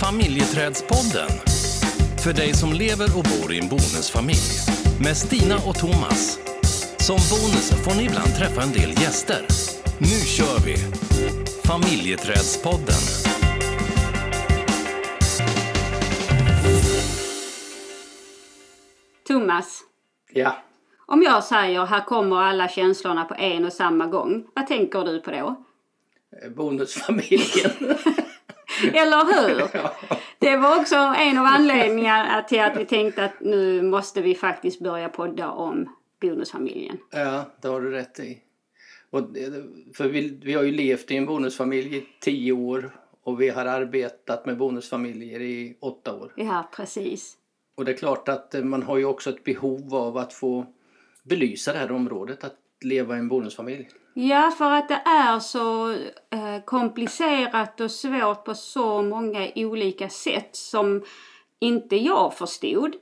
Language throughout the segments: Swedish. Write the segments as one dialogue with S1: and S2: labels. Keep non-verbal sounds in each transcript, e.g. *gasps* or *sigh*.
S1: Familjeträdspodden. För dig som lever och bor i en bonusfamilj. Med Stina och Thomas. Som bonus får ni ibland träffa en del gäster. Nu kör vi! Familjeträdspodden.
S2: Thomas,
S3: Ja,
S2: om jag säger här kommer alla känslorna på en och samma gång, vad tänker du på då?
S3: eh, bonusfamiljen. *laughs* *laughs*
S2: Eller hur? *laughs* Det var också en av anledningarna till att vi tänkte att nu måste vi faktiskt börja podda om bonusfamiljen.
S3: ja, det har du rätt i. Och, för vi, vi har ju levt i en bonusfamilj i tio år och vi har arbetat med bonusfamiljer i åtta år.
S2: Ja, precis.
S3: Och det är klart att eh, man har ju också ett behov av att få belysa det här området, att leva i en bonusfamilj.
S2: Ja, för att det är så eh, komplicerat och svårt på så många olika sätt som inte jag förstod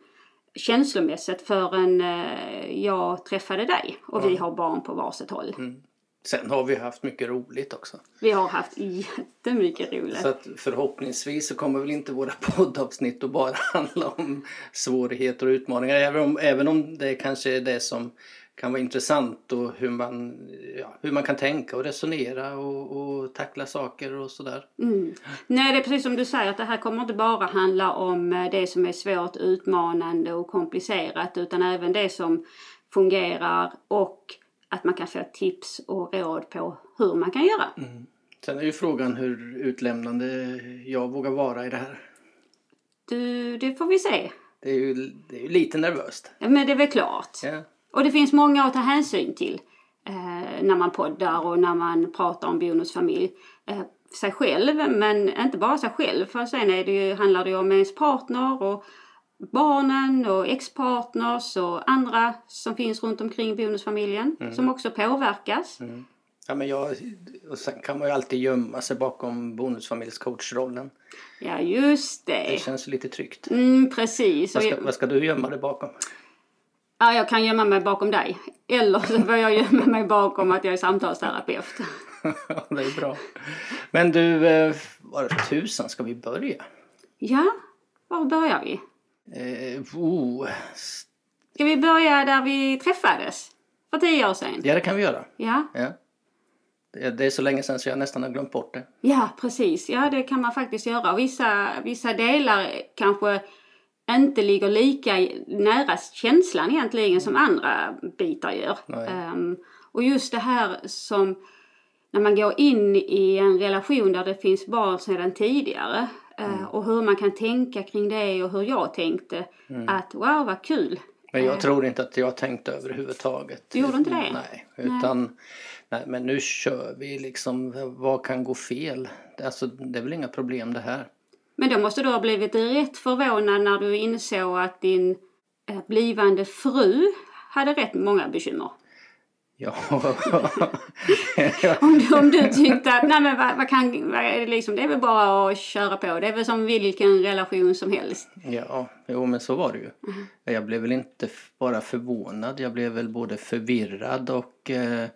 S2: känslomässigt förrän eh, jag träffade dig och vi har barn på varsitt håll.
S3: Sen har vi haft mycket roligt också.
S2: Vi har haft jättemycket roligt.
S3: Så att förhoppningsvis så kommer väl inte våra *laughs* poddavsnitt att bara handla om svårigheter och utmaningar. Även om, även om det kanske är det som kan vara intressant och hur man, ja, hur man kan tänka och resonera och, och tackla saker och sådär.
S2: Mm. Nej, det är precis som du säger att det här kommer inte bara handla om eh, det som är svårt, utmanande och komplicerat utan även det som fungerar och att man kan få tips och råd på hur man kan göra.
S3: Sen är ju frågan hur utlämnande jag vågar vara i det här.
S2: Du, det får vi se.
S3: Det är ju, det är ju lite nervöst.
S2: Men det är väl klart.
S3: Ja.
S2: Och det finns många att ta hänsyn till eh, när man poddar och när man pratar om bonusfamilj. Eh, sig själv, men inte bara sig själv. För sen är det ju, handlar det ju om ens partner och barnen och ex-partners och andra som finns runt omkring bonusfamiljen som också påverkas.
S3: Ja, men jag, och sen kan man ju alltid gömma sig bakom bonusfamiljscoachrollen.
S2: Ja, just
S3: Det
S2: det.
S3: känns lite tryggt.
S2: Mm, precis.
S3: Vad ska, vad ska du gömma dig bakom?
S2: Ja, jag kan gömma mig bakom dig. Eller så får jag gömma mig bakom att jag är samtalsterapeut.
S3: Ja, *laughs* det är bra. Men du, eh, var tusan ska vi börja?
S2: Ja, var börjar vi?
S3: Eh, oh,
S2: Ska vi börja där vi träffades? För tio år sedan?
S3: ja, det kan vi göra.
S2: Ja,
S3: Ja. Det, är så länge sedan så jag nästan har glömt bort det.
S2: ja precis. Ja, det kan man faktiskt göra. Vissa, vissa delar kanske inte ligger lika nära känslan egentligen som andra bitar gör.
S3: Nej.
S2: Ehm, och just det här som när man går in i en relation där det finns barn sedan tidigare eh, och hur man kan tänka kring det och hur jag tänkte att wow vad kul.
S3: Men jag tror inte att jag tänkte överhuvudtaget.
S2: Du gjorde inte det?
S3: Nej, utan nej, men nu kör vi liksom. Vad kan gå fel? Alltså, det är väl inga problem det här.
S2: Men då måste du ha blivit rätt förvånad när du insåg att din eh, blivande fru hade rätt många bekymmer.
S3: Ja, *laughs*
S2: Om du, om du tyckte att nej men vad, vad kan, vad liksom, det är väl bara att köra på. Det är väl som vilken relation som helst.
S3: ja, jo men så var det ju. Jag blev väl inte bara förvånad. Jag blev väl både förvirrad och eh,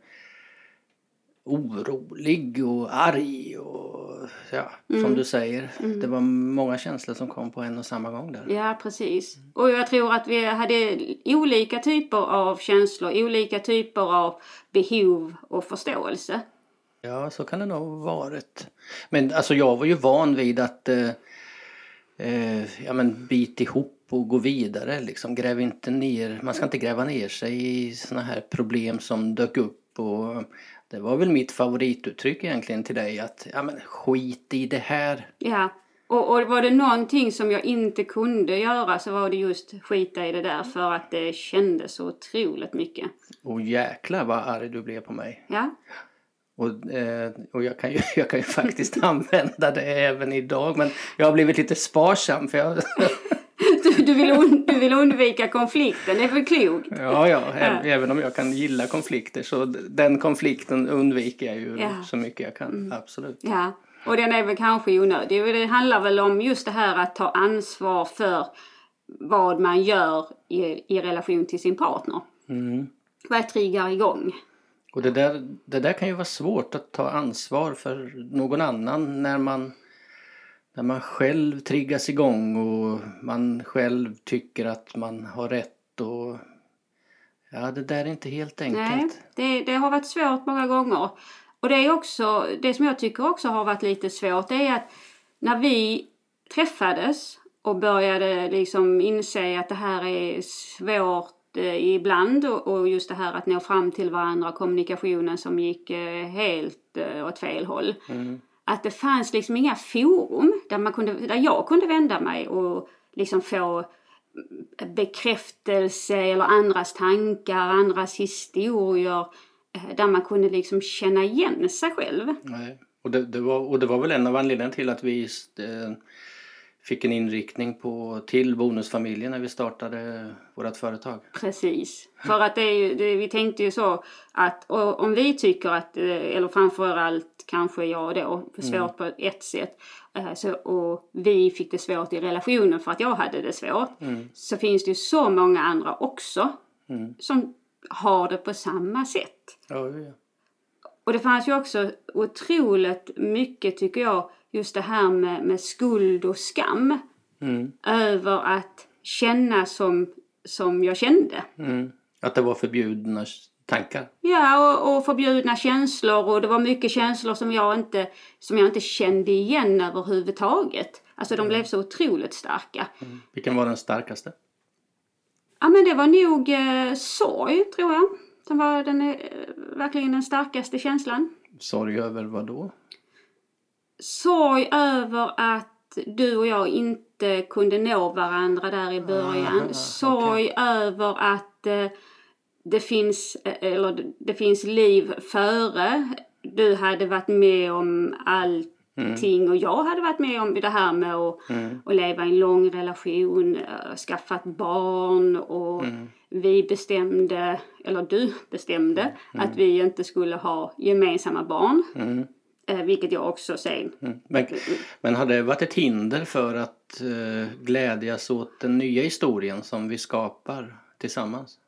S3: orolig och arg och ja, som du säger. Det var många känslor som kom på en och samma gång där.
S2: Ja, precis. Och jag tror att vi hade olika typer av känslor, olika typer av behov och förståelse.
S3: Ja, så kan det nog ha varit. Men alltså jag var ju van vid att eh, eh, ja, men bit ihop och gå vidare. Liksom. Gräv inte ner, man ska inte gräva ner sig i såna här problem som dök upp. Och det var väl mitt favorituttryck egentligen till dig att ja, men skit i det här.
S2: Ja, och, och var det någonting som jag inte kunde göra så var det just skita i det där för att det kändes så otroligt mycket.
S3: Och jäklar vad arg du blev på mig.
S2: Ja,
S3: Och, eh, och jag, kan ju, *laughs* jag kan ju faktiskt *laughs* använda det även idag men jag har blivit lite sparsam för jag *laughs*
S2: du, vill, du vill undvika konflikten, det är väl klokt?
S3: Ja, ja, även om jag kan gilla konflikter så den konflikten undviker jag ju
S2: Ja.
S3: så mycket jag kan. Absolut.
S2: Ja, och den är väl kanske onödig. Det handlar väl om just det här att ta ansvar för vad man gör i, i relation till sin partner.
S3: Mm.
S2: Vad triggar igång?
S3: Och det där, det där kan ju vara svårt att ta ansvar för någon annan när man, när man själv triggas igång och man själv tycker att man har rätt och ja, det där är inte helt enkelt.
S2: Nej, det, det har varit svårt många gånger. Och det är också, det som jag tycker också har varit lite svårt, det är att när vi träffades och började liksom inse att det här är svårt eh, ibland och, just det här att nå fram till varandra, kommunikationen som gick eh, helt eh, åt fel håll.
S3: Mm.
S2: Att det fanns liksom inga forum där, man kunde, där jag kunde vända mig och liksom få bekräftelse eller andras tankar, andras historier eh, där man kunde liksom känna igen sig själv.
S3: Nej. Och, det, det var, och det var väl en av anledningarna till att vi eh, fick en inriktning på, till bonusfamiljen när vi startade vårt företag.
S2: Precis. För att det är ju, det, vi tänkte ju så att om vi tycker att, eh, eller framförallt kanske jag då, för svårt på ett sätt, eh, så, och vi fick det svårt i relationen för att jag hade det svårt, så finns det ju så många andra också
S3: Mm.
S2: som har det på samma sätt.
S3: Ja, ja.
S2: Och det fanns ju också otroligt mycket, tycker jag, just det här med, med skuld och skam
S3: Mm.
S2: över att känna som, som jag kände.
S3: Mm. Att det var förbjudna tankar.
S2: Ja, och, och förbjudna känslor och det var mycket känslor som jag inte, som jag inte kände igen överhuvudtaget. Alltså de blev så otroligt starka.
S3: Vilken var den starkaste?
S2: Ja men det var nog eh, sorg, tror jag. Som var den, eh, verkligen den starkaste känslan.
S3: Sorg över vad då?
S2: Sorg över att du och jag inte kunde nå varandra där i början.
S3: Ah,
S2: sorg över att eh, det finns, eh, eller det finns liv före. Du hade varit med om allting och jag hade varit med om det här med att, att leva i en lång relation, eh, skaffat barn och vi bestämde, eller du bestämde, att vi inte skulle ha gemensamma barn. Eh, vilket jag också sen
S3: Mm. Men, men har det varit ett hinder för att eh, glädjas åt den nya historien som vi skapar tillsammans?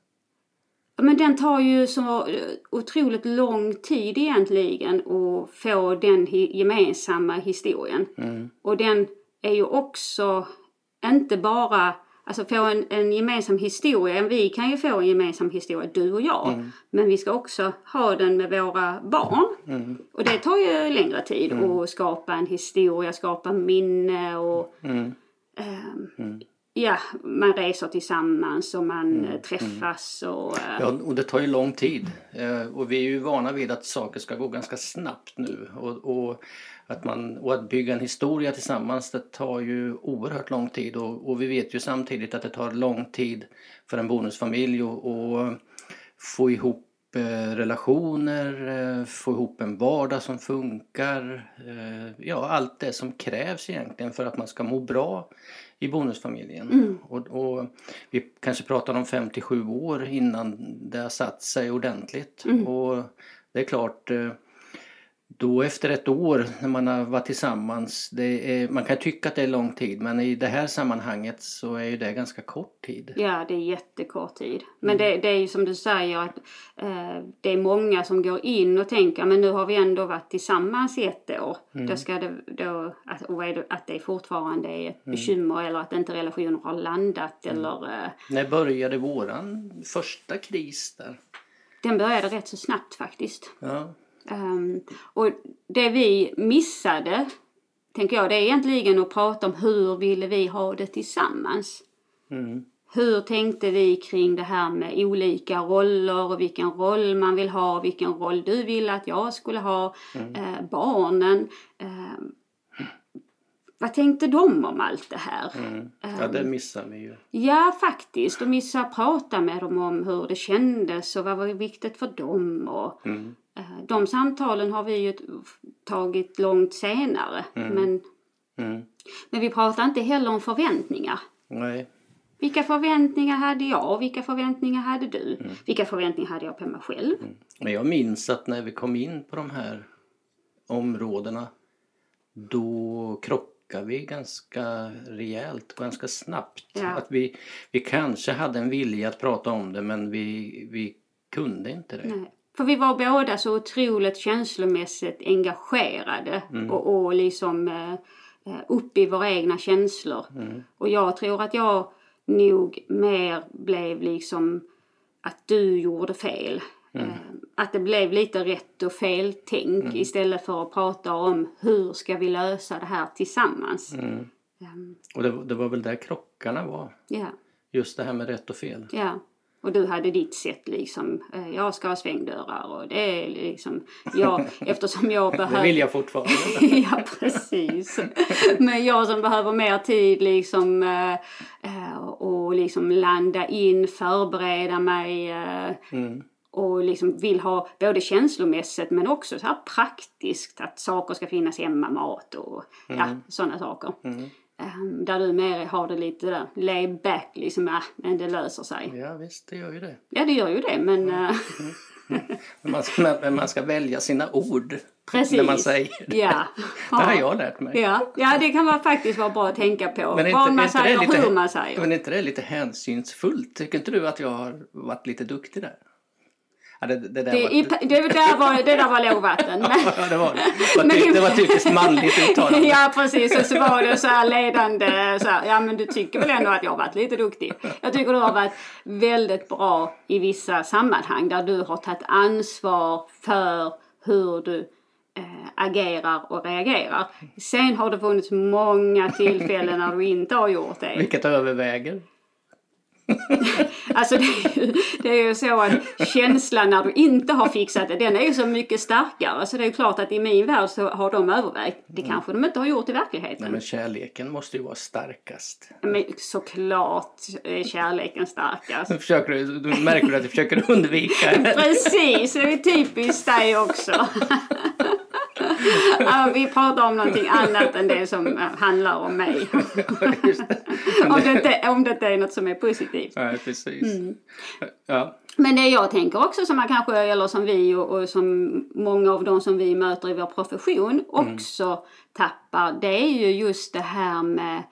S2: Men den tar ju så otroligt lång tid egentligen att få den gemensamma historien. Och den är ju också inte bara, alltså få en, en gemensam historia, vi kan ju få en gemensam historia du och jag. Men vi ska också ha den med våra barn. Och det tar ju längre tid att skapa en historia, skapa minne och ehm, Ja, man reser tillsammans och man eh, träffas och... eh,
S3: Ja, och det tar ju lång tid. Eh, och vi är ju vana vid att saker ska gå ganska snabbt nu. Och, och, att, man, och att bygga en historia tillsammans det tar ju oerhört lång tid. Och, och vi vet ju samtidigt att det tar lång tid för en bonusfamilj att få ihop relationer, eh, få ihop en vardag som funkar. eh, Ja, allt det som krävs egentligen för att man ska må bra i bonusfamiljen. Och, och vi kanske pratar om 57 år innan det har satt sig ordentligt. Och det är klart, eh, då efter ett år när man har varit tillsammans, är, man kan tycka att det är lång tid men i det här sammanhanget så är ju det ganska kort tid.
S2: Ja, det är jättekort tid. Men det, det är ju som du säger att eh, det är många som går in och tänker men nu har vi ändå varit tillsammans i ett år. Då ska det då, att, och är det, att det fortfarande är ett bekymmer eller att inte relationen har landat eller eh,
S3: När började våran första kris där?
S2: den började rätt så snabbt faktiskt.
S3: Ja,
S2: Ehm, och det vi missade, tänker jag, det är egentligen att prata om hur ville vi ha det tillsammans.
S3: mm,
S2: Hur tänkte vi kring det här med olika roller och vilken roll man vill ha, vilken roll du ville att jag skulle ha, eh, barnen. Eh, vad tänkte de om allt det här?
S3: mm. ja det missar vi ju.
S2: Ja, faktiskt. Och missa att prata med dem om hur det kändes och vad var viktigt för dem. Och,
S3: Mm.
S2: Eh, de samtalen har vi ju tagit långt senare. Men,
S3: Mm.
S2: men vi pratar inte heller om förväntningar.
S3: Nej.
S2: Vilka förväntningar hade jag vilka förväntningar hade du? Vilka förväntningar hade jag på mig själv?
S3: Men jag minns att när vi kom in på de här områdena då krockade vi ganska rejält, ganska snabbt.
S2: Ja.
S3: Att vi, vi kanske hade en vilja att prata om det men vi, vi kunde inte det.
S2: Nej. För vi var båda så otroligt känslomässigt engagerade och, och liksom eh, eh, upp i våra egna känslor. Och jag tror att jag nog mer blev liksom att du gjorde fel. Eh, Att det blev lite rätt och fel tänk istället för att prata om hur ska vi lösa det här tillsammans. Ehm,
S3: Och det, det var väl där krockarna var.
S2: Ja,
S3: Just det här med rätt och fel.
S2: ja. Och du hade ditt sätt liksom. eh, Jag ska ha svängdörrar och det är liksom. Jag, *laughs* eftersom jag
S3: Det
S2: behöver.
S3: vill jag fortfarande. *laughs*
S2: ja, precis. Men jag som behöver mer tid liksom eh, eh, och liksom landa in, förbereda mig
S3: Mm.
S2: och liksom vill ha både känslomässigt men också så här praktiskt att saker ska finnas hemma, mat och ja, sådana saker.
S3: Mm.
S2: Ehm, där du mer har det lite där lay back liksom, ja, men det löser sig.
S3: Ja visst, det gör ju det.
S2: Ja, det gör ju det men eh, *laughs*
S3: Men man ska, men man ska välja sina ord
S2: precis.
S3: när man säger det.
S2: Ja. *laughs*
S3: Det har jag lärt mig.
S2: Ja, ja det kan man faktiskt vara bra att tänka på.
S3: Men
S2: Vad
S3: inte, är
S2: man säger och
S3: lite,
S2: hur man säger.
S3: Men är inte det lite hänsynsfullt? Tycker inte du att jag har varit lite duktig där? Ja, det, det, där
S2: Det,
S3: var,
S2: i, det, där var, det där var lågvatten. Men,
S3: ja, det var det. Det var,
S2: det-
S3: typiskt manligt uttalande.
S2: ja precis, och så var det så här ledande så här, ja men du tycker väl ändå att jag har varit lite duktig. Jag tycker du har varit väldigt bra i vissa sammanhang där du har tagit ansvar för hur du eh, agerar och reagerar. Sen har det funnits många tillfällen när du inte har gjort det.
S3: Vilket överväger. *laughs*
S2: Alltså det är, ju, det är ju så att känslan när du inte har fixat det, den är ju så mycket starkare. Så det är ju klart att i min värld så har de övervägt. Det kanske de inte har gjort i verkligheten.
S3: Nej, men kärleken måste ju vara starkast.
S2: Men såklart är kärleken starkast. *laughs*
S3: Försöker du, du märker du att du försöker undvika. *laughs*
S2: Precis, det är typiskt dig också. Ja, vi pratar om någonting annat än det som eh, handlar om mig. *laughs* Om det, inte, om det inte är något som är positivt.
S3: Nej, precis.
S2: Mm.
S3: Ja.
S2: Men det jag tänker också som man kanske, eller som vi och, och som många av de som vi möter i vår profession också tappar, det är ju just det här med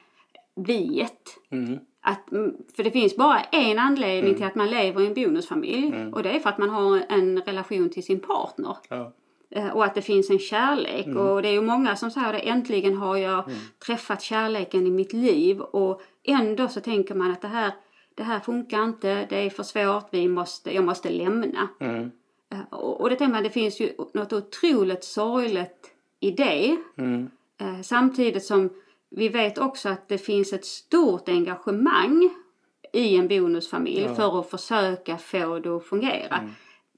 S2: viet.
S3: Mm.
S2: Att, mm, för det finns bara en anledning till att man lever i en bonusfamilj och det är för att man har en relation till sin partner.
S3: Ja.
S2: Eh, Och att det finns en kärlek. Och det är ju många som säger det, äntligen har jag träffat kärleken i mitt liv. Och ändå så tänker man att det här, det här funkar inte, det är för svårt, vi måste, jag måste lämna.
S3: Mm.
S2: Eh, Och, och det tänker man, det finns ju något otroligt sorgligt i det.
S3: Mm.
S2: Eh, Samtidigt som vi vet också att det finns ett stort engagemang i en bonusfamilj för att försöka få det att fungera.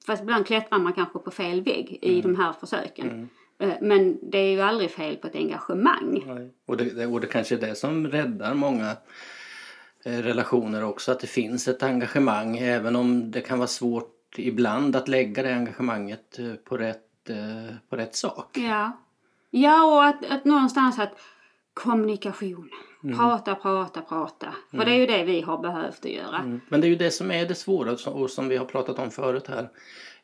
S2: Fast ibland klättrar man kanske på fel vägg i de här försöken. Eh, Men det är ju aldrig fel på ett engagemang.
S3: Nej. Och, det, och det kanske är det som räddar många eh, relationer också. Att det finns ett engagemang även om det kan vara svårt ibland att lägga det engagemanget eh, på rätt, på rätt sak.
S2: Ja, ja och att, att någonstans att kommunikation. Prata, prata, prata. För det är ju det vi har behövt att göra.
S3: Mm. Men det är ju det som är det svåra och som- vi har pratat om förut här.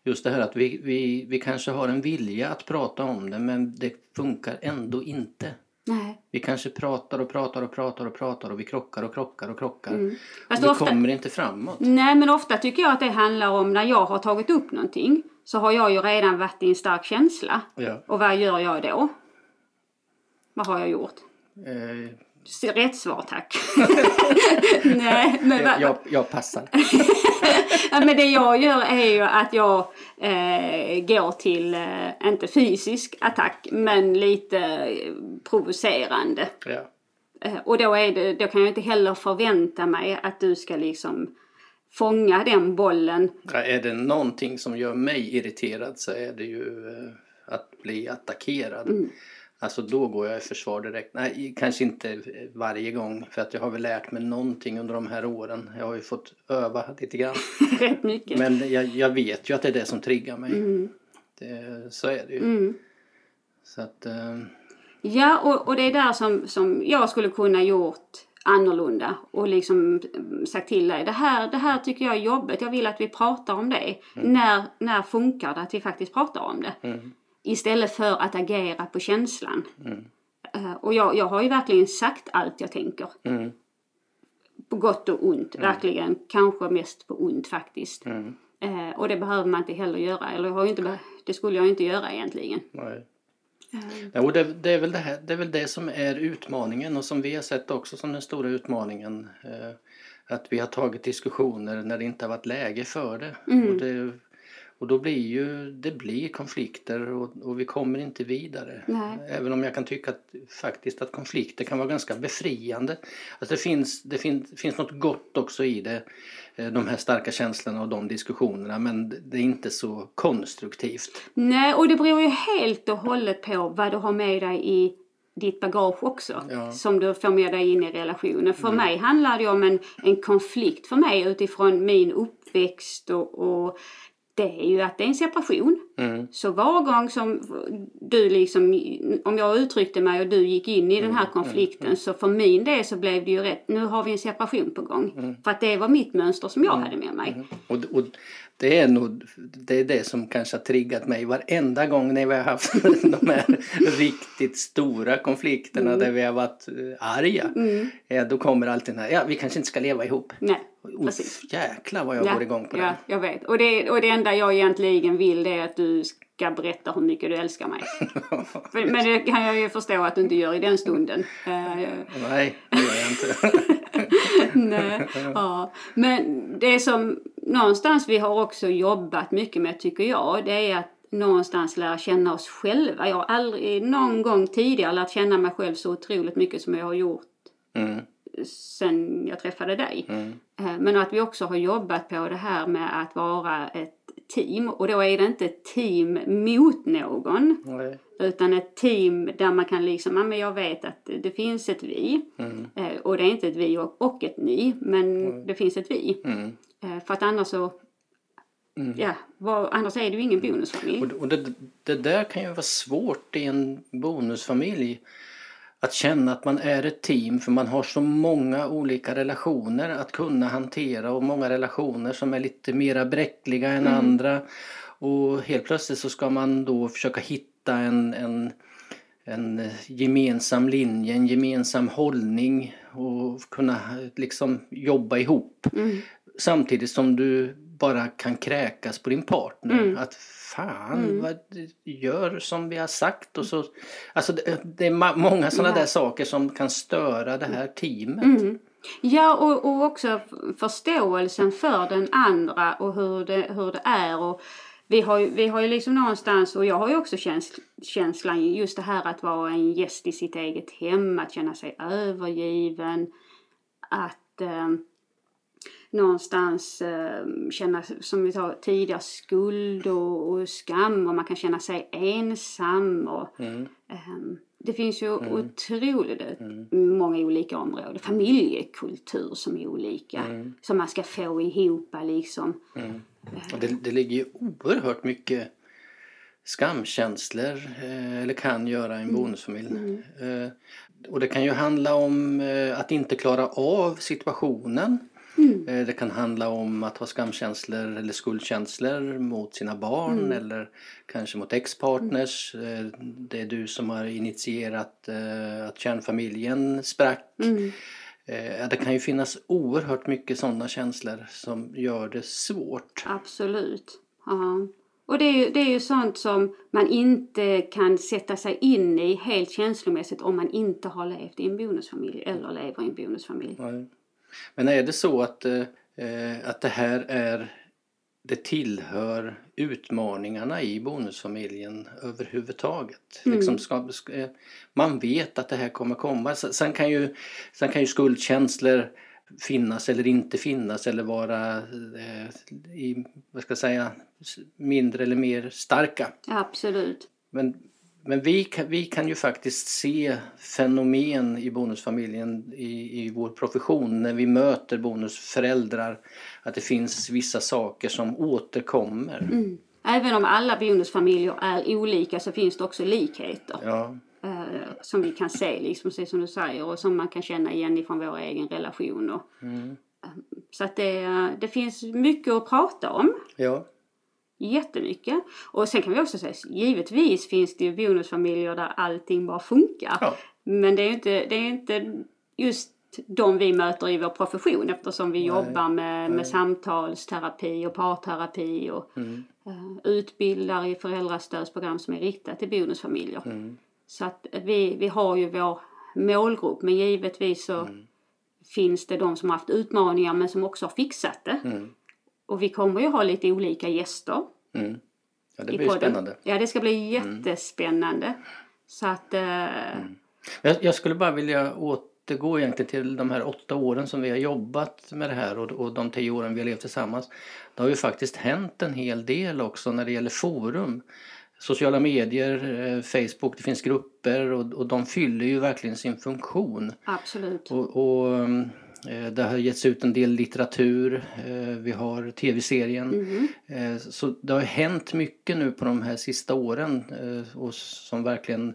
S3: Just det här att vi, vi, vi kanske har en vilja att prata om det men det funkar ändå inte.
S2: Nej.
S3: Vi kanske pratar och pratar och pratar och pratar och vi krockar och krockar och krockar.
S2: Mm.
S3: Och vi
S2: ofta,
S3: kommer inte framåt.
S2: Nej, men ofta tycker jag att det handlar om när jag har tagit upp någonting så har jag ju redan varit i en stark känsla.
S3: Ja.
S2: Och vad gör jag då? Vad har jag gjort?
S3: Eh,
S2: Rätt svar tack. *laughs* Nej, men,
S3: jag, jag, jag passar. *laughs*
S2: ja, men det jag gör är ju att jag eh, går till, eh, inte fysisk attack, men lite eh, provocerande.
S3: Ja.
S2: Eh, och då, är det, då kan jag inte heller förvänta mig att du ska liksom fånga den bollen.
S3: Ja, är det någonting som gör mig irriterad så är det ju eh, att bli attackerad.
S2: Mm.
S3: Alltså då går jag i försvar direkt. Nej, kanske inte varje gång för att jag har väl lärt mig någonting under de här åren. Jag har ju fått öva lite grann.
S2: Rätt *laughs* mycket.
S3: Men jag, jag vet ju att det är det som triggar mig.
S2: Mm.
S3: Det, så är det ju.
S2: Mm.
S3: Så att, eh,
S2: Ja, och, och det är där som, som jag skulle kunna gjort annorlunda och liksom mm, sagt till dig det här, det här tycker jag är jobbigt, jag vill att vi pratar om det. När, när funkar det att vi faktiskt pratar om det?
S3: Mm,
S2: Istället för att agera på känslan.
S3: mm,
S2: Eh, och jag, jag har ju verkligen sagt allt jag tänker.
S3: mm,
S2: På gott och ont, verkligen. Kanske mest på ont faktiskt.
S3: mm,
S2: Eh, och det behöver man inte heller göra. Eller jag har inte, det skulle jag inte göra egentligen.
S3: nej. Ja, och det, det, är väl det, här, det är väl det som är utmaningen och som vi har sett också som den stora utmaningen. Eh, att vi har tagit diskussioner när det inte har varit läge för det.
S2: Mm.
S3: Och, det och då blir ju det blir konflikter och, och vi kommer inte vidare.
S2: Nej.
S3: Även om jag kan tycka att, faktiskt att konflikter kan vara ganska befriande. Alltså det finns, det finns, finns något gott också i det. eh, De här starka känslorna och de diskussionerna men det är inte så konstruktivt.
S2: Nej, och det beror ju helt och hållet på vad du har med dig i ditt bagage också.
S3: Ja.
S2: Som du får med dig in i relationen. För mig handlar det om en, en konflikt för mig utifrån min uppväxt och, och det är ju att det är en separation.
S3: Mm.
S2: Så var gång som du liksom, om jag uttryckte mig och du gick in i den
S3: Mm,
S2: här konflikten så för min del så blev det ju rätt, nu har vi en separation på gång.
S3: Mm.
S2: För att det var mitt mönster som jag hade med mig.
S3: Och, och det är nog det, är det som kanske har triggat mig varenda gång när vi har haft *laughs* de här riktigt stora konflikterna
S2: Mm.
S3: där vi har varit eh, arga. Ja, då kommer alltid den här, ja vi kanske inte ska leva ihop.
S2: Nej.
S3: Uff, jäklar vad jag går igång på
S2: ja,
S3: det.
S2: jag vet. Och det. Och det enda jag egentligen vill är att du ska berätta hur mycket du älskar mig. *laughs* Men det kan jag ju förstå att du inte gör i den stunden. Eh,
S3: Nej, det gör jag inte. *laughs*
S2: Nej, ja. Men det som någonstans vi har också jobbat mycket med tycker jag, det är att någonstans lära känna oss själva. Jag har aldrig någon gång tidigare lärt känna mig själv så otroligt mycket som jag har gjort
S3: Mm,
S2: sen jag träffade dig.
S3: mm,
S2: Eh, Men att vi också har jobbat på det här med att vara ett team. Och då är det inte ett team mot någon.
S3: nej,
S2: Utan ett team där man kan liksom, ja men jag vet att det finns ett vi.
S3: mm,
S2: Eh, Och det är inte ett vi och, och ett ni, men det finns ett vi.
S3: Mm.
S2: Eh, För att annars så, ja, vad, annars är det ju ingen bonusfamilj.
S3: Och, och det, det där kan ju vara svårt i en bonusfamilj. Att känna att man är ett team för man har så många olika relationer att kunna hantera och många relationer som är lite mera bräckliga än andra. Och helt plötsligt så ska man då försöka hitta en, en, en gemensam linje, en gemensam hållning och kunna liksom jobba ihop.
S2: Mm.
S3: Samtidigt som du bara kan kräkas på din partner. Att fan, vad gör som vi har sagt. Och så, alltså det, det är många sådana
S2: Ja.
S3: där saker som kan störa det här teamet.
S2: Mm. Ja, och, och också förståelsen för den andra och hur det, hur det är. Och vi, har, vi har ju liksom någonstans, och jag har ju också käns, känslan, just det här att vara en gäst i sitt eget hem, att känna sig övergiven, att eh, någonstans eh, känna, som vi sa tidigare, skuld och, och skam och man kan känna sig ensam. Och,
S3: Mm.
S2: Ehm, Det finns ju otroligt många olika områden. Familjekultur som är olika. Som man ska få ihop liksom.
S3: Och det, det ligger ju oerhört mycket skamkänslor, eh, eller kan göra en bonusfamilj. Eh, och det kan ju handla om eh, att inte klara av situationen. Eh, Det kan handla om att ha skamkänslor eller skuldkänslor mot sina barn eller kanske mot ex-partners. Eh, Det är du som har initierat eh, att kärnfamiljen sprack. Eh, Det kan ju finnas oerhört mycket sådana känslor som gör det svårt.
S2: Absolut. Ja. Och det är, ju, det är ju sånt som man inte kan sätta sig in i helt känslomässigt om man inte har levt i en bonusfamilj eller lever i en bonusfamilj.
S3: Nej. Men är det så att, eh, eh, att det här är det tillhör utmaningarna i bonusfamiljen överhuvudtaget. Liksom ska, ska, eh, man vet att det här kommer komma. Sen kan ju, sen kan ju skuldkänslor finnas eller inte finnas eller vara eh, i, vad ska jag säga, mindre eller mer starka.
S2: Absolut.
S3: Men, men vi, kan, vi kan ju faktiskt se fenomen i bonusfamiljen i, i vår profession när vi möter bonusföräldrar. Att det finns vissa saker som återkommer.
S2: Mm. Även om alla bonusfamiljer är olika så finns det också likheter.
S3: Ja,
S2: eh, som vi kan se, liksom, precis som du säger, och som man kan känna igen ifrån vår egen relation. Och,
S3: Mm.
S2: Så att det, det finns mycket att prata om.
S3: ja,
S2: Jättemycket. Och sen kan vi också säga, givetvis finns det ju bonusfamiljer där allting bara funkar.
S3: ja.
S2: Men det är ju inte, det är ju inte just de vi möter i vår profession eftersom vi jobbar med, med samtalsterapi och parterapi och eh, utbildar i föräldrastödsprogram som är riktat till bonusfamiljer.
S3: Mm.
S2: Så att vi, vi har ju vår målgrupp men givetvis så
S3: Mm.
S2: finns det de som har haft utmaningar men som också har fixat det.
S3: Mm.
S2: Och vi kommer ju ha lite olika gäster
S3: Mm. Ja, det blir spännande.
S2: Ja, det ska bli jättespännande. Så att... Eh,
S3: Jag, jag skulle bara vilja återgå egentligen till de här åtta åren som vi har jobbat med det här och, och de tio åren vi har levt tillsammans. Det har ju faktiskt hänt en hel del också när det gäller forum. Sociala medier, eh, Facebook, det finns grupper och, och de fyller ju verkligen sin funktion.
S2: Absolut.
S3: Och, och eh, det har getts ut en del litteratur, eh, vi har tv-serien. Eh, Så det har hänt mycket nu på de här sista åren eh, och som verkligen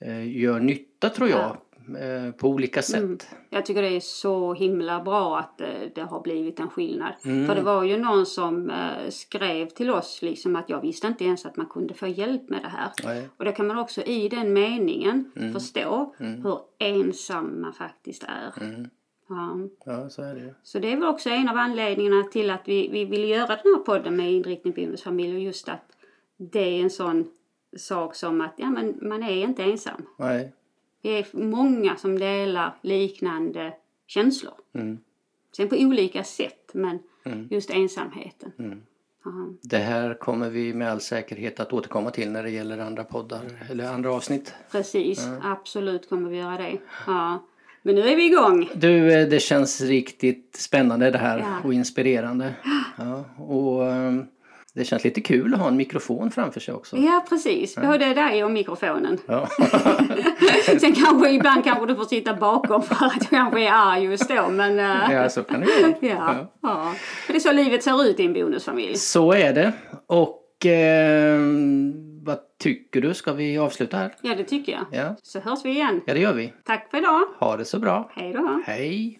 S3: eh, gör nytta tror jag eh, på olika sätt.
S2: Mm. Jag tycker det är så himla bra att eh, det har blivit en skillnad.
S3: Mm.
S2: För det var ju någon som eh, skrev till oss liksom att jag visste inte ens att man kunde få hjälp med det här.
S3: Nej.
S2: Och då kan man också i den meningen
S3: Mm.
S2: förstå hur ensam man faktiskt är. Ja.
S3: Ja, så är det ju.
S2: Så det är väl också en av anledningarna till att vi, vi vill göra den här podden med inriktning bonusfamilj och just att det är en sån sak som att ja, men man är inte ensam.
S3: Nej.
S2: Vi är många som delar liknande känslor.
S3: Mm.
S2: Sen på olika sätt, men
S3: Mm.
S2: just ensamheten.
S3: Mm.
S2: Ja,
S3: Det här kommer vi med all säkerhet att återkomma till när det gäller andra poddar eller andra avsnitt.
S2: precis, absolut kommer vi göra det. Ja. Men nu är vi igång.
S3: Du, eh, det känns riktigt spännande det här
S2: Ja.
S3: och inspirerande. *gasps* Ja, och ehm, det känns lite kul att ha en mikrofon framför sig också.
S2: Ja, precis. Både dig och mikrofonen.
S3: Ja. *laughs*
S2: Sen kanske ibland kanske du får sitta bakom för att du kanske är arg just då. Men eh,
S3: ja, så kan det vara. *laughs*
S2: ja, ja. För det är så livet ser ut i en bonusfamilj.
S3: Så är det. Och vad tycker du? Ska vi avsluta här?
S2: Ja, det tycker jag.
S3: Ja,
S2: Så hörs vi igen.
S3: ja det gör vi.
S2: Tack för idag.
S3: Ha det så bra.
S2: Hej då.
S3: Hej!